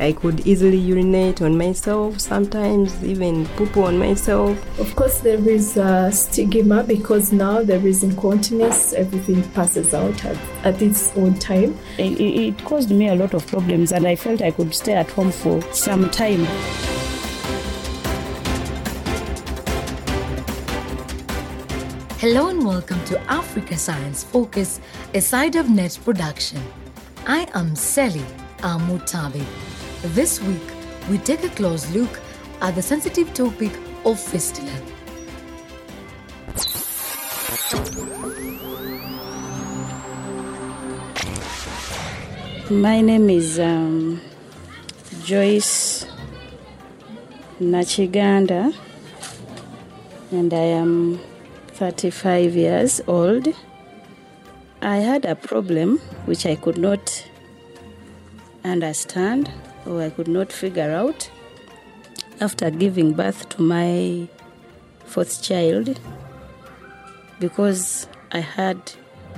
I could easily urinate on myself, sometimes even poop on myself. Of course, there is a stigma because now there is incontinence, everything passes out at, at its own time. It, it caused me a lot of problems, and I felt I could stay at home for some time. Hello and welcome to Africa Science Focus, a SciDev.Net production. I am Selly Amutabi. This week, we take a close look at the sensitive topic of fistula. My name is um, Joyce Nakiganda, and I am 35 years old. I had a problem which I could not understand or I could not figure out after giving birth to my fourth child because I had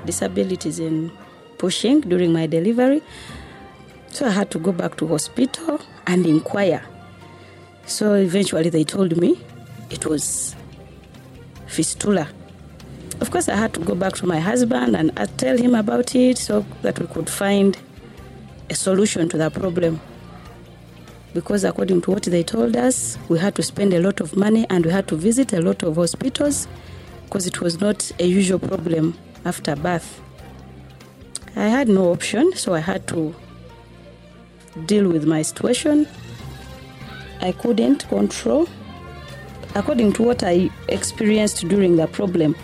disabilities in pushing during my delivery. So I had to go back to hospital and inquire. So eventually they told me it was fistula. Of course, I had to go back to my husband and I tell him about it so that we could find a solution to the problem. Because according to what they told us, we had to spend a lot of money and we had to visit a lot of hospitals because it was not a usual problem after birth. I had no option, so I had to deal with my situation. I couldn't control according to what I experienced during the problem.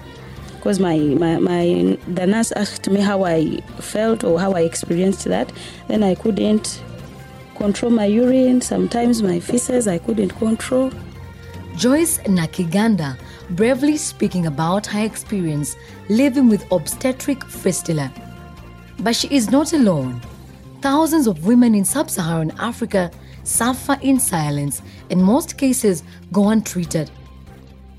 Because my, my, my the nurse asked me how I felt or how I experienced that, then I couldn't control my urine. Sometimes my feces I couldn't control. Joyce Nakiganda bravely speaking about her experience living with obstetric fistula. But she is not alone. Thousands of women in sub Saharan Africa suffer in silence, in most cases, go untreated.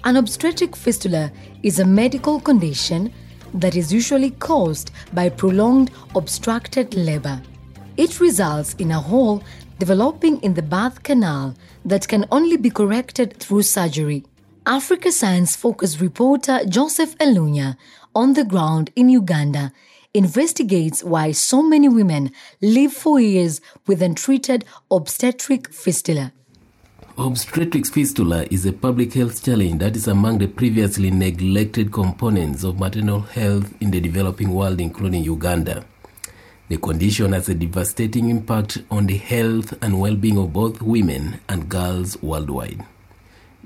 An obstetric fistula is a medical condition that is usually caused by prolonged obstructed labor. It results in a hole developing in the birth canal that can only be corrected through surgery. Africa Science Focus reporter Joseph Elunya, on the ground in Uganda, investigates why so many women live for years with untreated obstetric fistula. Obstetric fistula is a public health challenge that is among the previously neglected components of maternal health in the developing world, including Uganda. The condition has a devastating impact on the health and well being of both women and girls worldwide.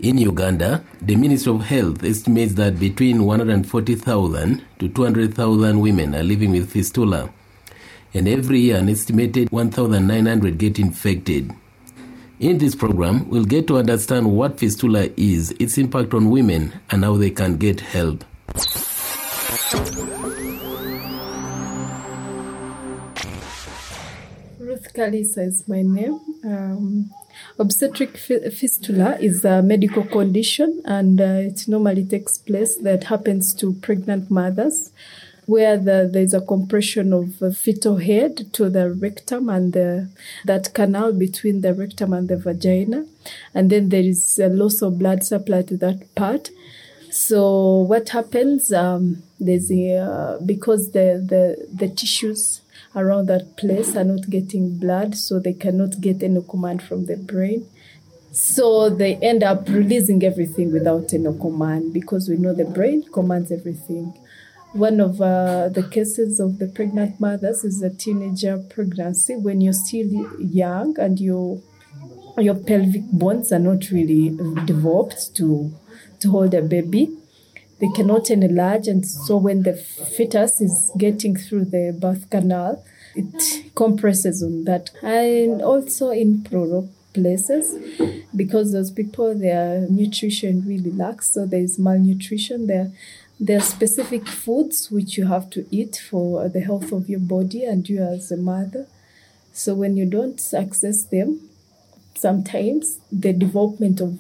In Uganda, the Ministry of Health estimates that between 140,000 to 200,000 women are living with fistula, and every year an estimated 1,900 get infected. In this program, we'll get to understand what fistula is, its impact on women, and how they can get help. Kalisa is my name. Um, obstetric fistula is a medical condition and uh, it normally takes place that happens to pregnant mothers where the, there's a compression of fetal head to the rectum and the, that canal between the rectum and the vagina. And then there is a loss of blood supply to that part. So what happens? Um, there's a, uh, because the, the, the tissues around that place are not getting blood, so they cannot get any command from the brain. So they end up releasing everything without any command because we know the brain commands everything. One of uh, the cases of the pregnant mothers is a teenager pregnancy when you're still young and your your pelvic bones are not really developed to to hold a baby they cannot enlarge and so when the fetus is getting through the birth canal it compresses on that. And also in plural places because those people their nutrition really lacks so there is malnutrition. There there are specific foods which you have to eat for the health of your body and you as a mother. So when you don't access them sometimes the development of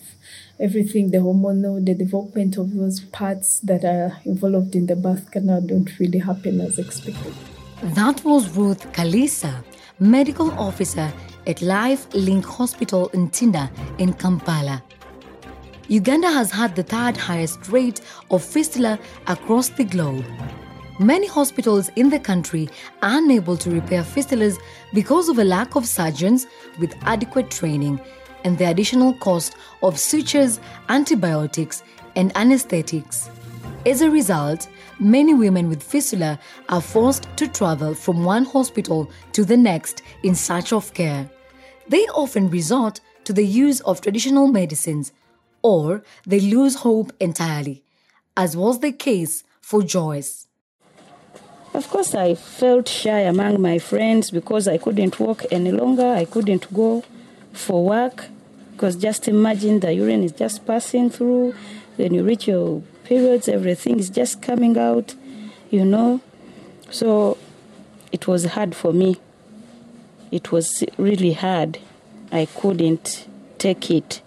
everything, the hormonal, the development of those parts that are involved in the birth canal don't really happen as expected. That was Ruth Kalisa, medical officer at Life Link Hospital in Tinda in Kampala. Uganda has had the third highest rate of fistula across the globe. Many hospitals in the country are unable to repair fistulas because of a lack of surgeons with adequate training and the additional cost of sutures, antibiotics, and anesthetics. As a result, many women with fistula are forced to travel from one hospital to the next in search of care. They often resort to the use of traditional medicines or they lose hope entirely, as was the case for Joyce. Of course, I felt shy among my friends because I couldn't walk any longer. I couldn't go for work because just imagine the urine is just passing through. When you reach your periods, everything is just coming out, you know. So it was hard for me. It was really hard. I couldn't take it.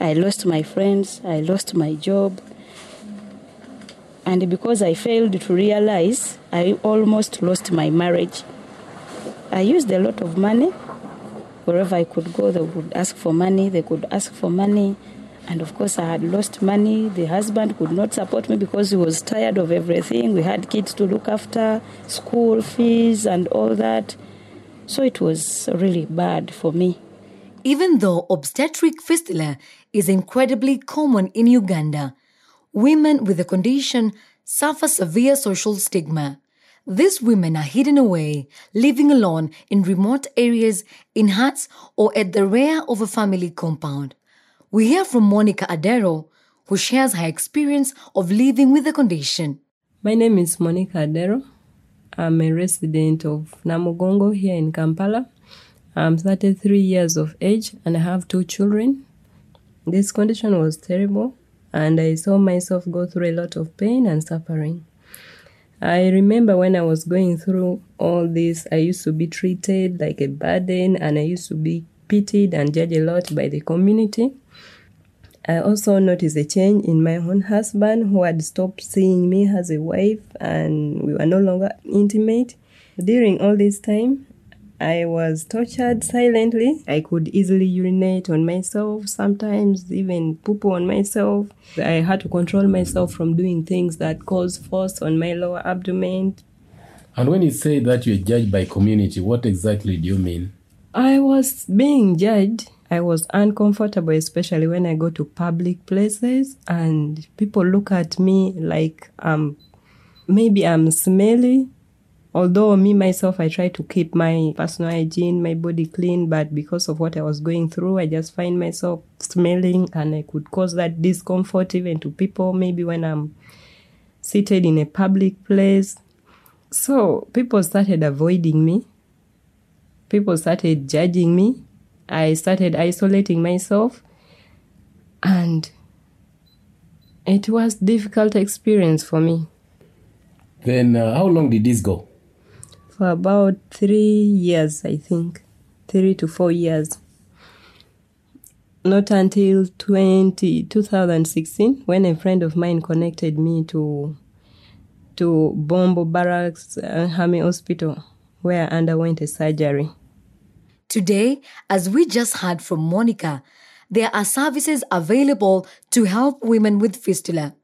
I lost my friends, I lost my job. And because I failed to realize, I almost lost my marriage. I used a lot of money. Wherever I could go, they would ask for money, they could ask for money. And of course, I had lost money. The husband could not support me because he was tired of everything. We had kids to look after, school fees, and all that. So it was really bad for me. Even though obstetric fistula is incredibly common in Uganda, women with the condition suffer severe social stigma. These women are hidden away, living alone in remote areas, in huts, or at the rear of a family compound. We hear from Monica Adero, who shares her experience of living with the condition. My name is Monica Adero. I'm a resident of Namugongo here in Kampala. I'm 33 years of age and I have two children. This condition was terrible and I saw myself go through a lot of pain and suffering. I remember when I was going through all this, I used to be treated like a burden and I used to be pitied and judged a lot by the community. I also noticed a change in my own husband who had stopped seeing me as a wife and we were no longer intimate. During all this time, I was tortured silently. I could easily urinate on myself, sometimes even poop on myself. I had to control myself from doing things that cause force on my lower abdomen. And when you say that you're judged by community, what exactly do you mean? I was being judged. I was uncomfortable, especially when I go to public places and people look at me like um, maybe I'm smelly although me myself i try to keep my personal hygiene my body clean but because of what i was going through i just find myself smelling and i could cause that discomfort even to people maybe when i'm seated in a public place. So people started avoiding me. People started judging me. I started isolating myself. And it was difficult experience for me. Then uh, how long did this go? For about three years, I think, three to four years. Not until 20, 2016, when a friend of mine connected me to to Bombo Barracks uh, Army Hospital, where I underwent a surgery. Today, as we just heard from Monica, there are services available to help women with fistula.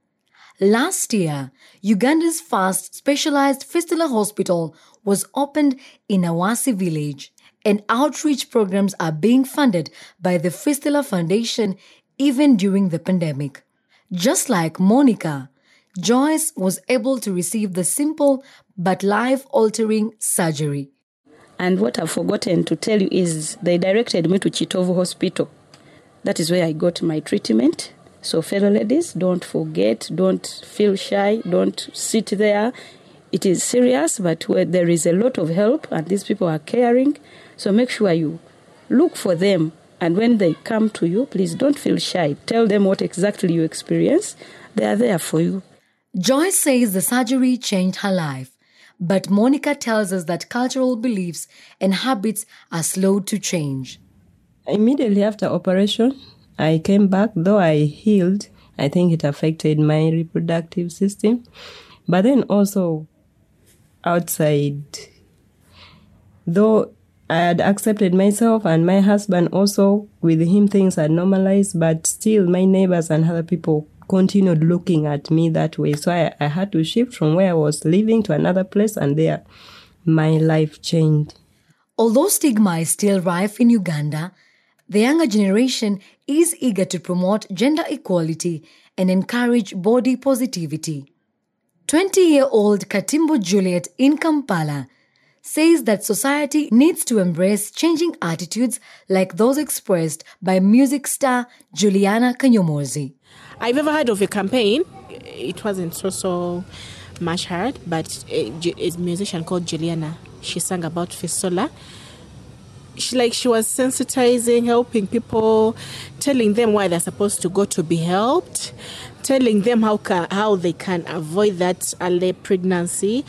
Last year, Uganda's first specialized fistula hospital was opened in Awasi village, and outreach programs are being funded by the Fistula Foundation even during the pandemic. Just like Monica, Joyce was able to receive the simple but life altering surgery. And what I've forgotten to tell you is they directed me to Kitovu Hospital. That is where I got my treatment. So, fellow ladies, don't forget, don't feel shy, don't sit there. It is serious, but where there is a lot of help and these people are caring. So, make sure you look for them. And when they come to you, please don't feel shy. Tell them what exactly you experience. They are there for you. Joyce says the surgery changed her life. But Monica tells us that cultural beliefs and habits are slow to change. Immediately after operation, I came back, though I healed. I think it affected my reproductive system. But then also outside, though I had accepted myself and my husband also. With him, things had normalized, but still, my neighbors and other people continued looking at me that way. So I, I had to shift from where I was living to another place, and there my life changed. Although stigma is still rife in Uganda, the younger generation is eager to promote gender equality and encourage body positivity. 20 year old Katimbo Juliet in Kampala says that society needs to embrace changing attitudes like those expressed by music star Juliana Kanyomozi. I've ever heard of a campaign. It wasn't so so much heard, but a, a musician called Juliana. She sang about fistula. She like she was sensitizing, helping people, telling them why they're supposed to go to be helped, telling them how ca- how they can avoid that early pregnancy,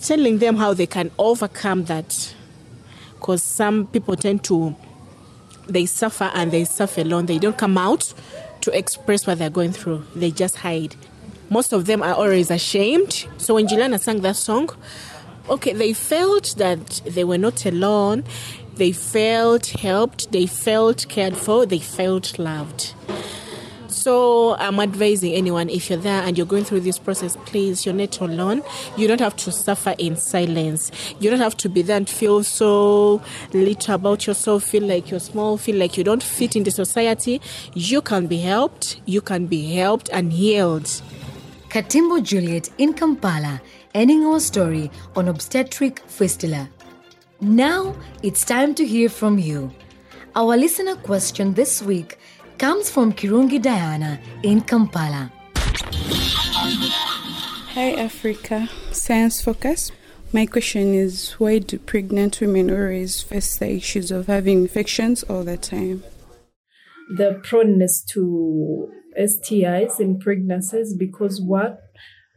telling them how they can overcome that. Because some people tend to they suffer and they suffer alone. They don't come out to express what they're going through. They just hide. Most of them are always ashamed. So when Juliana sang that song, okay, they felt that they were not alone. They felt helped. They felt cared for. They felt loved. So I'm advising anyone if you're there and you're going through this process, please, you're not alone. You don't have to suffer in silence. You don't have to be there and feel so little about yourself, feel like you're small, feel like you don't fit into society. You can be helped. You can be helped and healed. Katimbo Juliet in Kampala, ending our story on obstetric fistula. Now it's time to hear from you. Our listener question this week comes from Kirungi Diana in Kampala. Hi Africa, Science Focus. My question is why do pregnant women always face the issues of having infections all the time? the proneness to STIs in pregnancies because what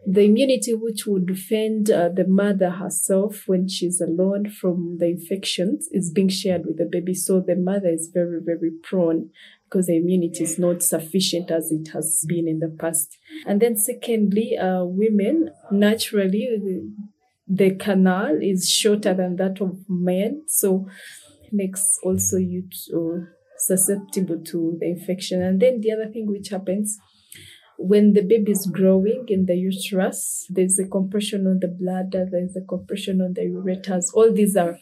the immunity which would defend uh, the mother herself when she's alone from the infections is being shared with the baby. So the mother is very, very prone because the immunity is not sufficient as it has been in the past. And then secondly, uh, women naturally the, canal is shorter than that of men. So makes also you to, susceptible to the infection. And then the other thing which happens when the baby is growing in the uterus, there's a compression on the bladder, there's a compression on the ureters. All these are,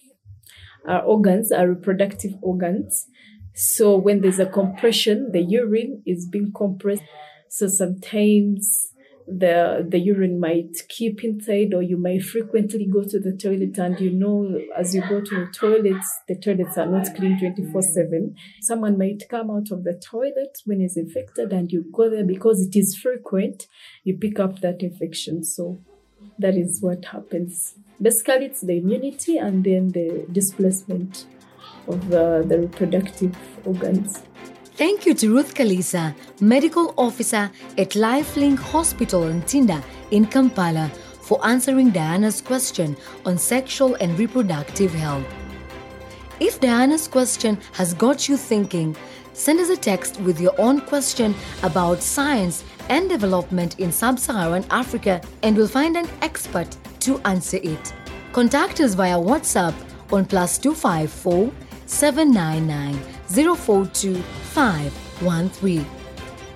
are organs, are reproductive organs. So when there's a compression, the urine is being compressed. So sometimes the the urine might keep inside or you might frequently go to the toilet and you know as you go to the toilets the toilets are not clean 24 7 someone might come out of the toilet when he's infected and you go there because it is frequent you pick up that infection. So that is what happens. Basically it's the immunity and then the displacement of the, the reproductive organs Thank you to Ruth Kalisa, medical officer at Lifelink Hospital in Tinda in Kampala, for answering Diana's question on sexual and reproductive health. If Diana's question has got you thinking, send us a text with your own question about science and development in sub Saharan Africa, and we'll find an expert to answer it. Contact us via WhatsApp on plus 254 799 042 513.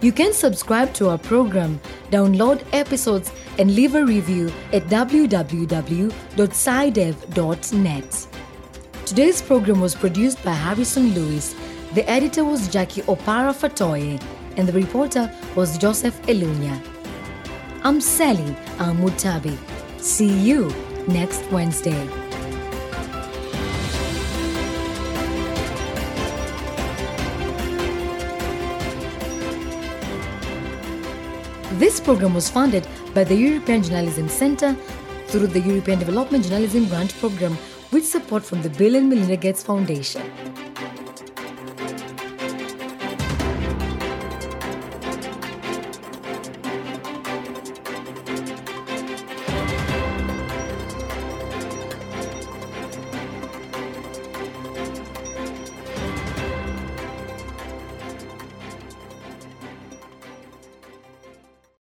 You can subscribe to our program, download episodes, and leave a review at www.scidev.net. Today's program was produced by Harrison Lewis. The editor was Jackie Opara Fatoye, and the reporter was Joseph Elunya. I'm Selly Amutabi. See you next Wednesday. This program was funded by the European Journalism Centre through the European Development Journalism Grant Program with support from the Bill and Melinda Gates Foundation.